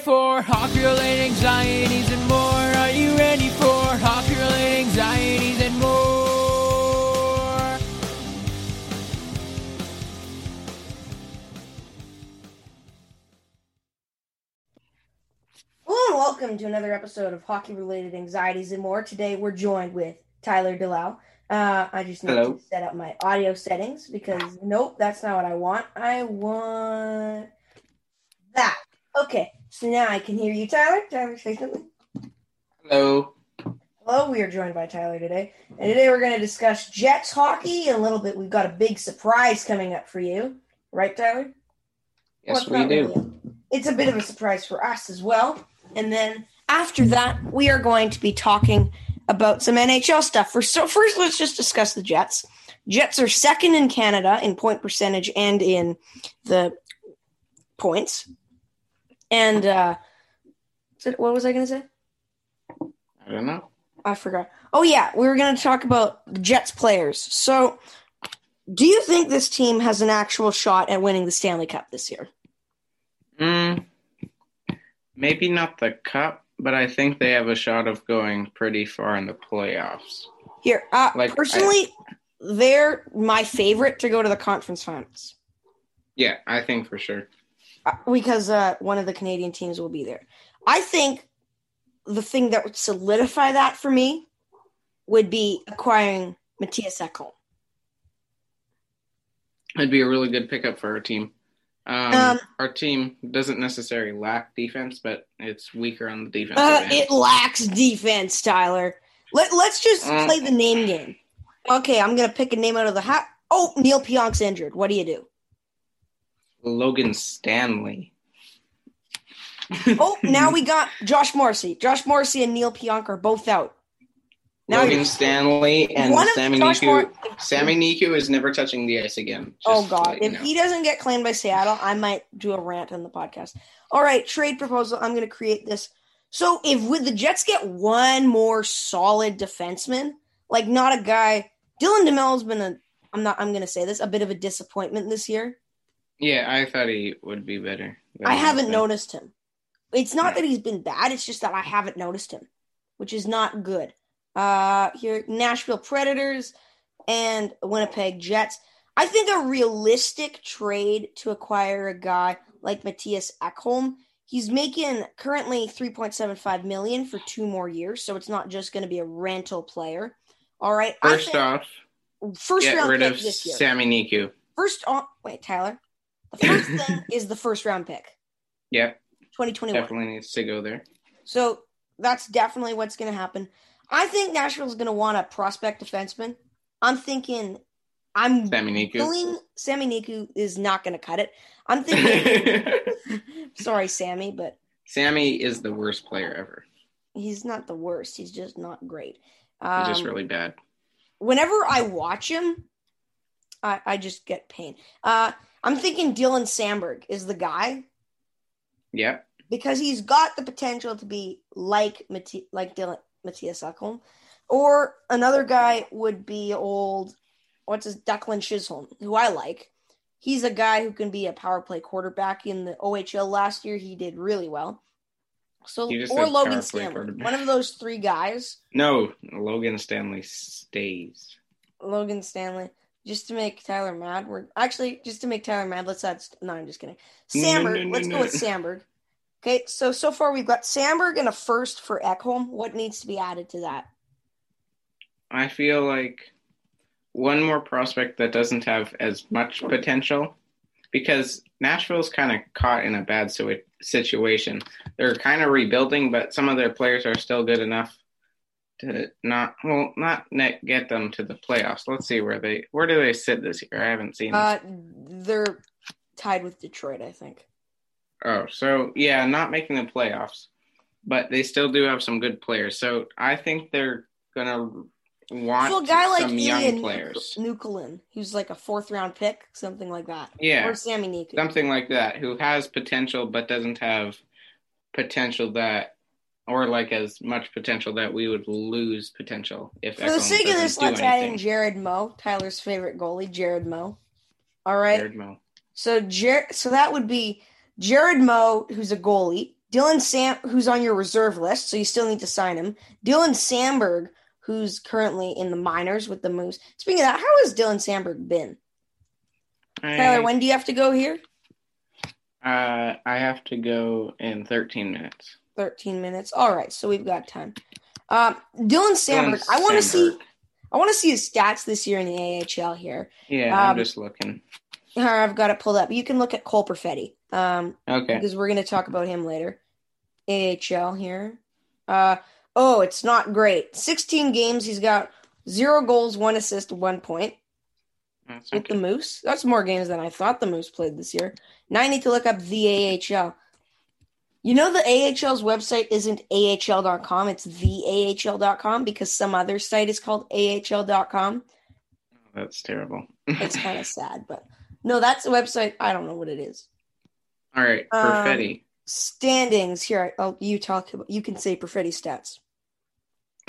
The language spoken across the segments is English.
For hockey related anxieties and more? Are you ready for hockey related anxieties and more? Hello and welcome to another episode of Hockey Related Anxieties and More. Today we're joined with Tyler Delau. Uh, I just need Hello. to set up my audio settings because nope, that's not what I want. I want that. Okay, so now I can hear you, Tyler. Tyler, say something. Hello. Hello, we are joined by Tyler today. And today we're going to discuss Jets hockey a little bit. We've got a big surprise coming up for you. Right, Tyler? Yes, Well, we do. really. It's a bit of a surprise for us as well. And then after that, we are going to be talking about some NHL stuff. So first, let's just discuss the Jets. Jets are second in Canada in point percentage and in the points. And uh, what was I going to say? I don't know. I forgot. Oh yeah, we were going to talk about the Jets players. So, do you think this team has an actual shot at winning the Stanley Cup this year? Mm, maybe not the cup, but I think they have a shot of going pretty far in the playoffs. Here, uh, Like, personally, they're my favorite to go to the conference finals Yeah, I think for sure. Uh, because uh, one of the Canadian teams will be there. I think the thing that would solidify that for me would be acquiring Mattias Ekholm. It'd be a really good pickup for our team. Um, Um, our team doesn't necessarily lack defense, but it's weaker on the defense. Uh, it lacks defense, Tyler. Let, let's just Mm. play the name game. Okay, I'm going to pick a name out of the hat. Oh, Neal Pionk's injured. What do you do? Logan Stanley. Oh, now we got Josh Morrissey. Josh Morrissey and Neal Pionk are both out. Now Logan Stanley and Sami Niku. Mor- Sami Niku is never touching the ice again. Oh God! If know. he doesn't get claimed by Seattle, I might do a rant on the podcast. All right, trade proposal. I'm going to create this. So if would the Jets get one more solid defenseman, like not a guy, Dylan DeMello's been a. I'm not. I'm going to say this a bit of a disappointment this year. Yeah, I thought he would be better. I haven't noticed him. It's not that he's been bad. It's just that I haven't noticed him, which is not good. Uh, here, Nashville Predators and Winnipeg Jets. I think a realistic trade to acquire a guy like Mattias Ekholm. He's making currently 3.75 million for two more years, so it's not just going to be a rental player. All right. First think- off, first get round rid pick of this year. Sami Niku. First on wait, Tyler. The first thing is the first round pick, Yep, 2021. definitely needs to go there. So that's definitely what's going to happen. I think Nashville's going to want a prospect defenseman. I'm thinking, I'm Sami Niku. feeling Sami Niku is not going to cut it. I'm thinking, sorry, Sammy, but Sammy is the worst player ever. he's not the worst. He's just not great. He's Um, just really bad. whenever I watch him, I, I just get pain. Uh, I'm thinking Dylan Samberg is the guy Yeah. because he's got the potential to be like Matti- like Dylan Mattias Ekholm, or another guy would be old. What's his Declan Chisholm, who I like. He's a guy who can be a power play quarterback in the OHL last year. He did really well. So or Logan Stanley, one of those three guys. No, Logan Stanley stays. Logan Stanley. Just to make Tyler mad, we're actually just to make Tyler mad. Let's add. No, I'm just kidding. No, no, no, let's go with Samberg. Okay, so so far we've got Samberg and a first for Ekholm. What needs to be added to that? I feel like one more prospect that doesn't have as much potential because Nashville's kind of caught in a bad situation. They're kind of rebuilding, but some of their players are still good enough to not well not net get them to the playoffs. Let's see where they where do they sit this year? I haven't seen. Uh, they're tied with Detroit, I think. oh, so yeah, not making the playoffs. but they still do have some good players. So I think they're gonna want So a guy like some young Ian players, Nukelin, who's like a fourth round pick, something like that. Yeah. Or Sami Niku. something like that, who has potential but doesn't have potential that, or like as much potential that we would lose potential if. For the sake of this, let's add in. Jared Moe, Tyler's favorite goalie, Jared Moe. All right. Jared Moe. So Jer- so that would be Jared Moe, who's a goalie, Dylan Sam, who's on your reserve list, so you still need to sign him. Dylan Samberg, who's currently in the minors with the Moose. Speaking of that, how has Dylan Samberg been? Tyler, when do you have to go here? Uh, I have to go in 13 minutes. 13 minutes. All right, so we've got time. Um, Dylan Samberg, I want to see I want to see his stats this year in the AHL here. Yeah, um, I'm just looking. I've got it pulled up. You can look at Cole Perfetti. Um, Okay. because we're going to talk about him later. AHL here. Uh oh, it's not great. 16 games, he's got 0 goals, 1 assist, 1 point That's with okay. the Moose. That's more games than I thought the Moose played this year. Now I need to look up the AHL. You know the AHL's website isn't AHL.com, it's theAHL.com because some other site is called AHL.com. That's terrible. It's kind of sad, but no, that's the website. I don't know what it is. All right, Um, Perfetti. Standings here. Oh, you talk about. You can say Perfetti stats.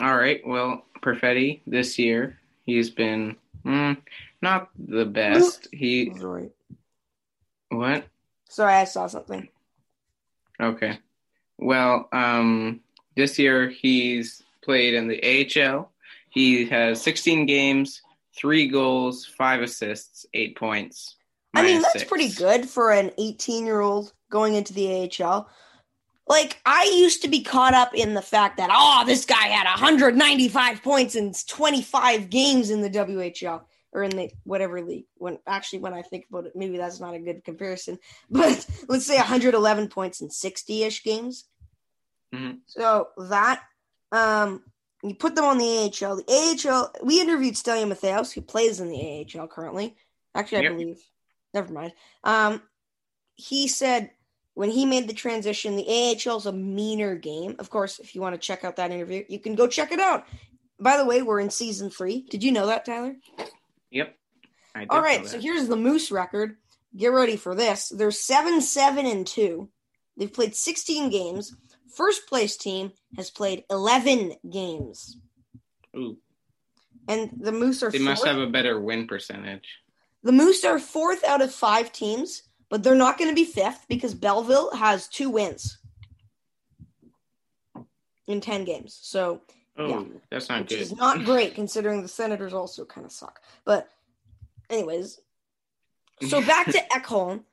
All right, well, Perfetti this year, he's been mm, not the best. He Sorry. what? Sorry, I saw something. Okay. Well, um, this year he's played in the AHL. He has 16 games, three goals, five assists, eight points. I mean, that's six. pretty good for an 18 year old going into the AHL. Like, I used to be caught up in the fact that, oh, this guy had 195 points in 25 games in the WHL or in the whatever league. When actually, when I think about it, maybe that's not a good comparison. But let's say 111 points in 60 ish games. Mhm. So that, um, you put them on the AHL. The AHL, we interviewed Stelio Mattheos, who plays in the AHL currently. Actually, I Yep. believe. Never mind. Um, he said when he made the transition, the AHL is a meaner game. Of course, if you want to check out that interview, you can go check it out. By the way, we're in season three. Did you know that, Tyler? Yep. All right, so here's the Moose record. Get ready for this. They're seven, seven, and two. They've played 16 games. First place team has played 11 games, Ooh, and the Moose are they must fourth. have a better win percentage. The Moose are fourth out of five teams, but they're not going to be fifth because Belleville has two wins in 10 games. So, Oh, Yeah. that's not which good. is not great considering the Senators also kind of suck. But, anyways, so back to Ekholm.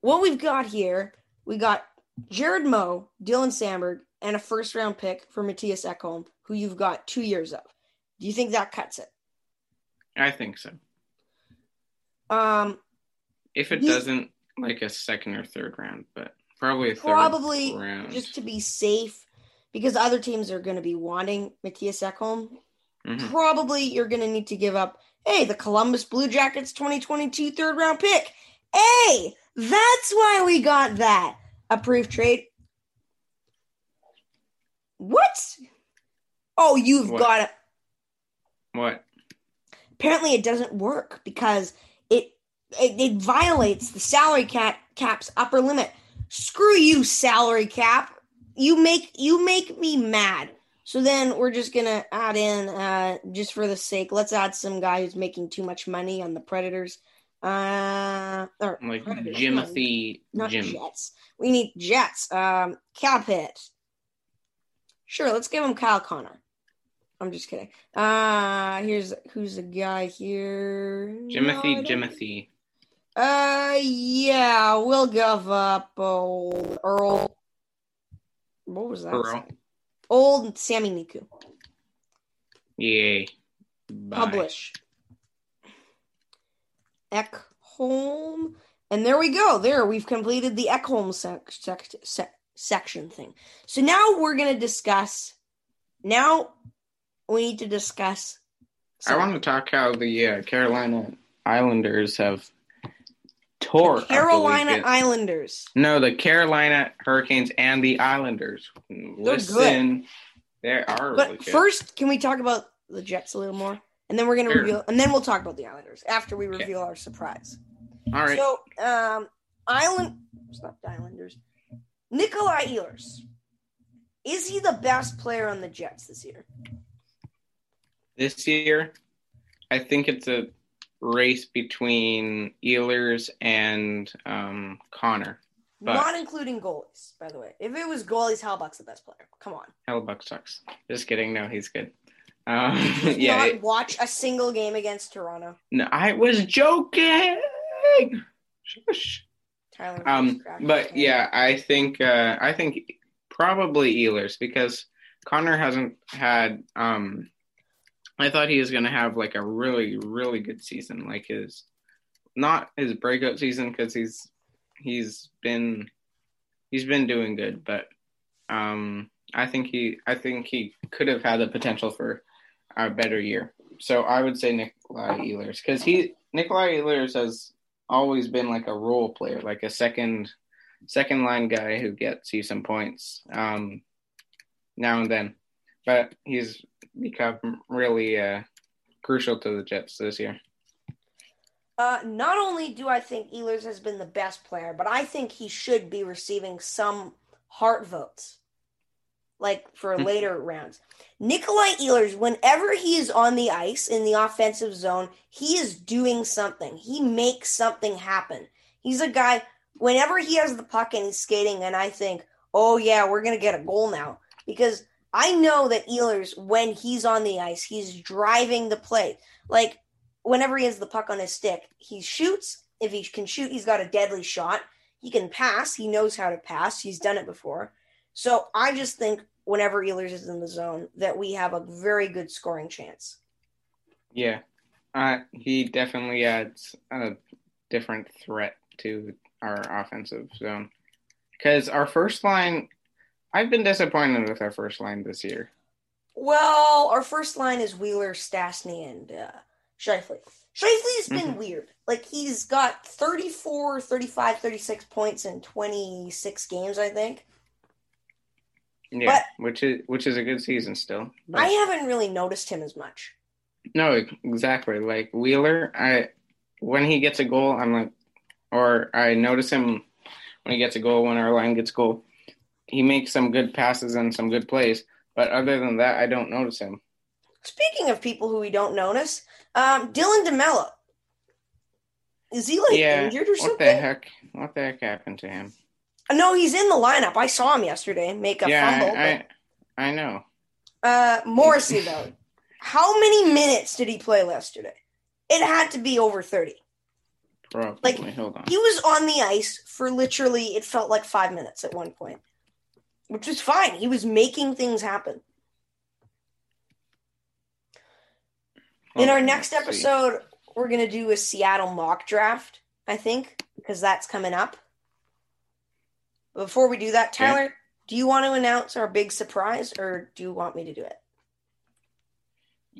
What we've got here, we got Jared Moe, Dylan Samberg, and a first round pick for Mattias Ekholm, who you've got two years of. Do you think that cuts it? I think so. Um, If it doesn't, like a second or third round, but probably a third Probably round. just to be safe, because other teams are going to be wanting Mattias Ekholm. Mhm. Probably you're going to need to give up, hey, the Columbus Blue Jackets 2022 third round pick. Hey, that's why we got that. Approved trade. What? Oh, you've What? got it. What? Apparently, it doesn't work because it it, it violates the salary cap cap's upper limit. Screw you, salary cap. You make you make me mad. So then we're just gonna add in, uh, just for the sake, let's add some guy who's making too much money on the Predators. Uh, or Like Predators, Jimothy no, not Jim. Jets. We need Jets. Um, cap hit. Sure, let's give him Kyle Connor. I'm just kidding. Uh, here's who's the guy here. No, Jimothy don't- Jimothy. Uh, yeah, we'll give up old Earl. What was that? Old Sami Niku. Yay. Bye. Publish. Ekholm. And there we go. There, we've completed the Ekholm sec- sec- sec- section thing. So now we're going to discuss. Now we need to discuss. I want to talk how the uh, Carolina Islanders have tore Carolina. Islanders. No, the Carolina Hurricanes and the Islanders. Listen, they are But really first, can we talk about the Jets a little more? And then we're gonna Sure. reveal, and then we'll talk about the Islanders after we Okay. reveal our surprise. All right. So, um, Island, the Islanders. Nikolai Ehlers. Is he the best player on the Jets this year? this year, I think it's a race between Ehlers and um, Connor. But- Not including goalies, by the way. If it was goalies, Hellebuyck's the best player. Come on. Hellebuyck sucks. Just kidding. No, he's good. Um, yeah, not it- watch a single game against Toronto. no, I was joking. Shush. Tyler. Um, just cracked his but yeah, I think uh, I think probably Ehlers because Connor hasn't had. Um, I thought he was going to have like a really really good season, like his not his breakout season because he's he's been he's been doing good, but um, I think he I think he could have had the potential for a better year. So I would say Nikolai Ehlers because he Nikolai Ehlers has always been like a role player, like a second second line guy who gets you some points um, now and then. But he's become really uh, crucial to the Jets this year. Uh, not only do I think Ehlers has been the best player, but I think he should be receiving some heart votes, like for Hmm. later rounds. Nikolai Ehlers, whenever he is on the ice in the offensive zone, he is doing something. He makes something happen. He's a guy, whenever he has the puck and he's skating, and I think, oh, yeah, we're going to get a goal now. Because I know that Ehlers, when he's on the ice, he's driving the play. Like, whenever he has the puck on his stick, he shoots. If he can shoot, he's got a deadly shot. He can pass. He knows how to pass. He's done it before. So I just think whenever Ehlers is in the zone, that we have a very good scoring chance. Yeah, uh, he definitely adds a different threat to our offensive zone. Because our first line, I've been disappointed with our first line this year. Well, our first line is Wheeler, Stastny, and uh, Scheifele. Scheifele's been weird. Like, he's got 34, 35, 36 points in 26 games, I think. Yeah, which is which is a good season still. But- I haven't really noticed him as much. No, exactly. Like Wheeler, I when he gets a goal, I'm like, or I notice him when he gets a goal when our line gets a goal. He makes some good passes and some good plays, but other than that, I don't notice him. Speaking of people who we don't notice, um, Dylan DeMello. Is he like yeah, injured or what something? the heck? What the heck happened to him? No, he's in the lineup. I saw him yesterday make a yeah, fumble. I, I, I know. but, uh, Morrissey though, how many minutes did he play yesterday? It had to be over thirty. Probably. Like, Hold on. He was on the ice for literally it felt like five minutes at one point, which was fine. He was making things happen. In our next let's see. episode, we're gonna do a Seattle mock draft. I think because that's coming up. Before we do that. Tyler, do you want to announce our big surprise, or do you want me to do it?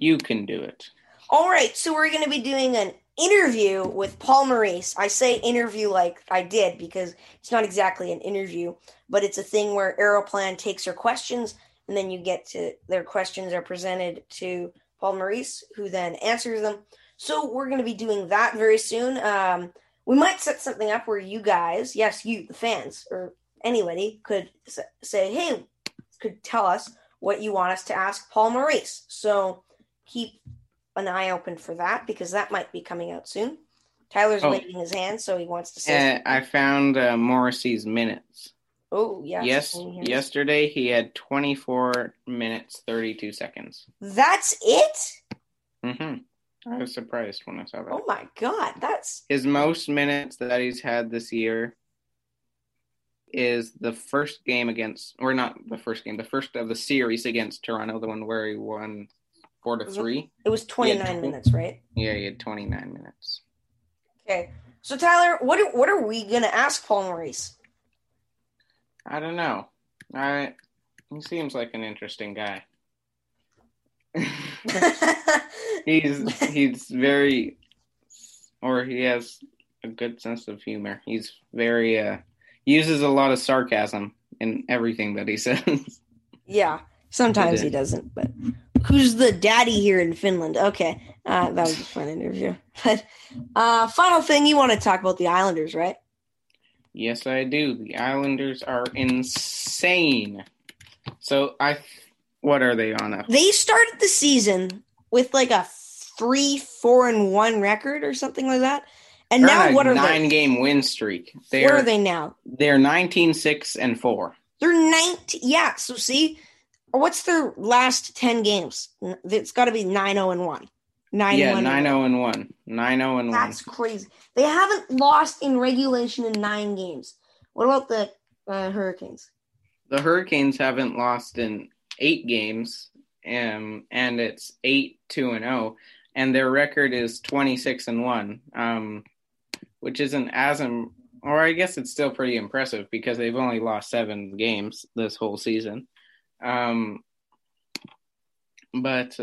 you can do it. All right, so we're going to be doing an interview with Paul Maurice. I say interview like I did because it's not exactly an interview, but it's a thing where Aeroplan takes your questions and then you get to their questions are presented to Paul Maurice, who then answers them. So we're going to be doing that very soon. Um, we might set something up where you guys, yes, you, the fans, or anybody, could say, hey, could tell us what you want us to ask Paul Maurice. So keep an eye open for that because that might be coming out soon. Tyler's Oh. waving his hand, so he wants to say. Uh, I found uh, Morrissey's minutes. oh, yes. yes, Can you hear me? yesterday he had 24 minutes 32 seconds. That's it? Mm-hmm. I was surprised when I saw that. Oh my god, that's His most minutes that he's had this year is the first game against, or not the first game, the first of the series against Toronto, the one where he won four to three. it was 29 Yeah. minutes, right? Yeah, you had 29 minutes. Okay. So Tyler, what are, what are we going to ask Paul Maurice? I don't know. I he seems like an interesting guy. he's he's very, or he has a good sense of humor. He's very uh uses a lot of sarcasm in everything that he says. Yeah, sometimes he did. doesn't. But who's the daddy here in Finland? Okay, uh, that was a fun interview. But uh, final thing, you want to talk about the Islanders, right? yes, I do. The Islanders are insane. So I what are they on a They started the season with like a three, four, and one record or something like that. And they're now what are nine they? game win streak. Where They're are they now? they're 19-6 and 4. They're 19. Yeah, so see, what's their last 10 games? It's got to be 9 0 and 1. 9 yeah, 1 9 0 and 1. 9 0 and 1. That's crazy. They haven't lost in regulation in nine games. What about the uh, Hurricanes? The Hurricanes haven't lost in 8 games um and it's 8 2 and 0 and their record is 26 and 1. Um which isn't as im- or I guess it's still pretty impressive because they've only lost 7 games this whole season. Um but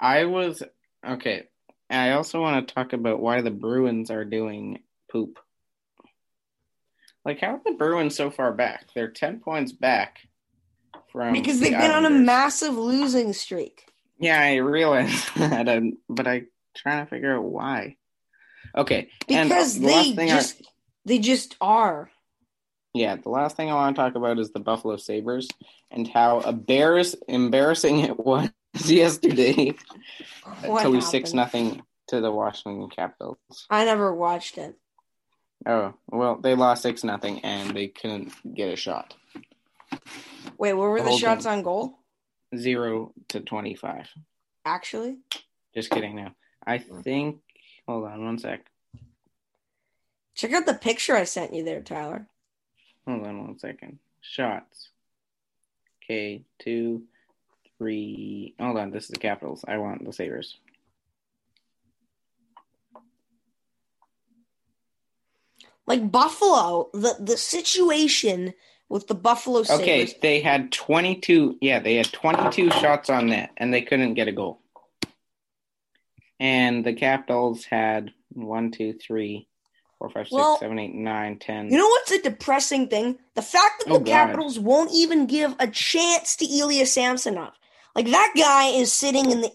I was okay. I also want to talk about why the Bruins are doing poop. Like, how are the Bruins so far back? They're 10 points back from. Because the they've been on a massive losing streak. Yeah, I realize that, um, but I'm trying to figure out why. Okay. Because the they thing I- just they just are. Yeah, the last thing I want to talk about is the Buffalo Sabres and how embarrass- embarrassing it was yesterday to lose 6 nothing to the Washington Capitals. I never watched it. Oh, well, they lost 6 nothing and they couldn't get a shot. Wait, what were The the shots game. on goal? 0 to 25. Actually, Just kidding now. I think. Hold on one sec. check out the picture I sent you there, Tyler. Hold on one second. Shots. Okay, two, three. Hold on, this is the Capitals. I want the Sabres. Like Buffalo, the the situation with the Buffalo Okay, they had 22. Yeah, they had 22 shots on net, and they couldn't get a goal. And the Capitals had one, two, three, four, five, six, Well, seven, eight, nine, ten. You know what's a depressing thing? The fact that Oh, the God. Capitals won't even give a chance to Ilya Samsonov. Like that guy is sitting in the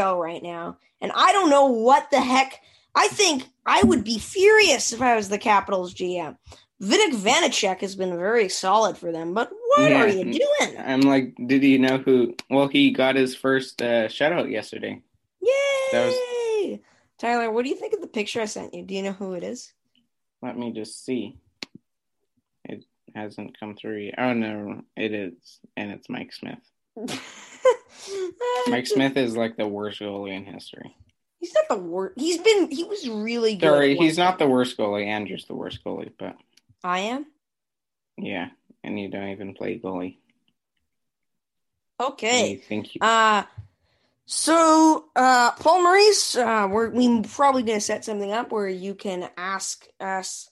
AHL right now, and I don't know what the heck. I think I would be furious if I was the Capitals GM. Vitek Vanecek has been very solid for them, but what Yeah. are you doing? I'm like, did you know who? Well, he got his first uh, shutout yesterday. Yay! That Tyler, what do you think of the picture I sent you? Do you know who it is? Let me just see. It hasn't come through yet. Oh no, it is, and it's Mike Smith. Mike Smith is like the worst goalie in history. He's not the worst. He's been. He was really good. Sorry, he's not the worst goalie. Andrew's the worst goalie, but I am. yeah, and you don't even play goalie. Okay. You think you? Uh so uh Paul Maurice, uh we're we probably gonna set something up where you can ask us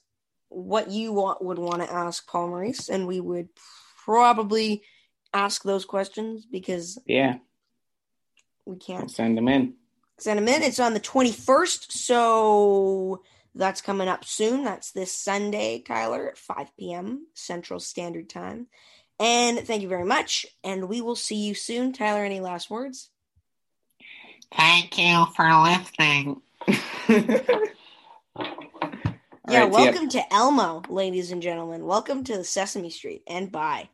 what you want would want to ask Paul Maurice, and we would probably ask those questions because yeah, we can't send him in. send them in. It's on the twenty first, so that's coming up soon. That's this Sunday, Tyler, at five p.m. Central Standard Time. And thank you very much, and we will see you soon. Tyler, any last words? Thank you for listening. Yeah, All right, see ya. welcome to Elmo, ladies and gentlemen. Welcome to Sesame Street, and bye.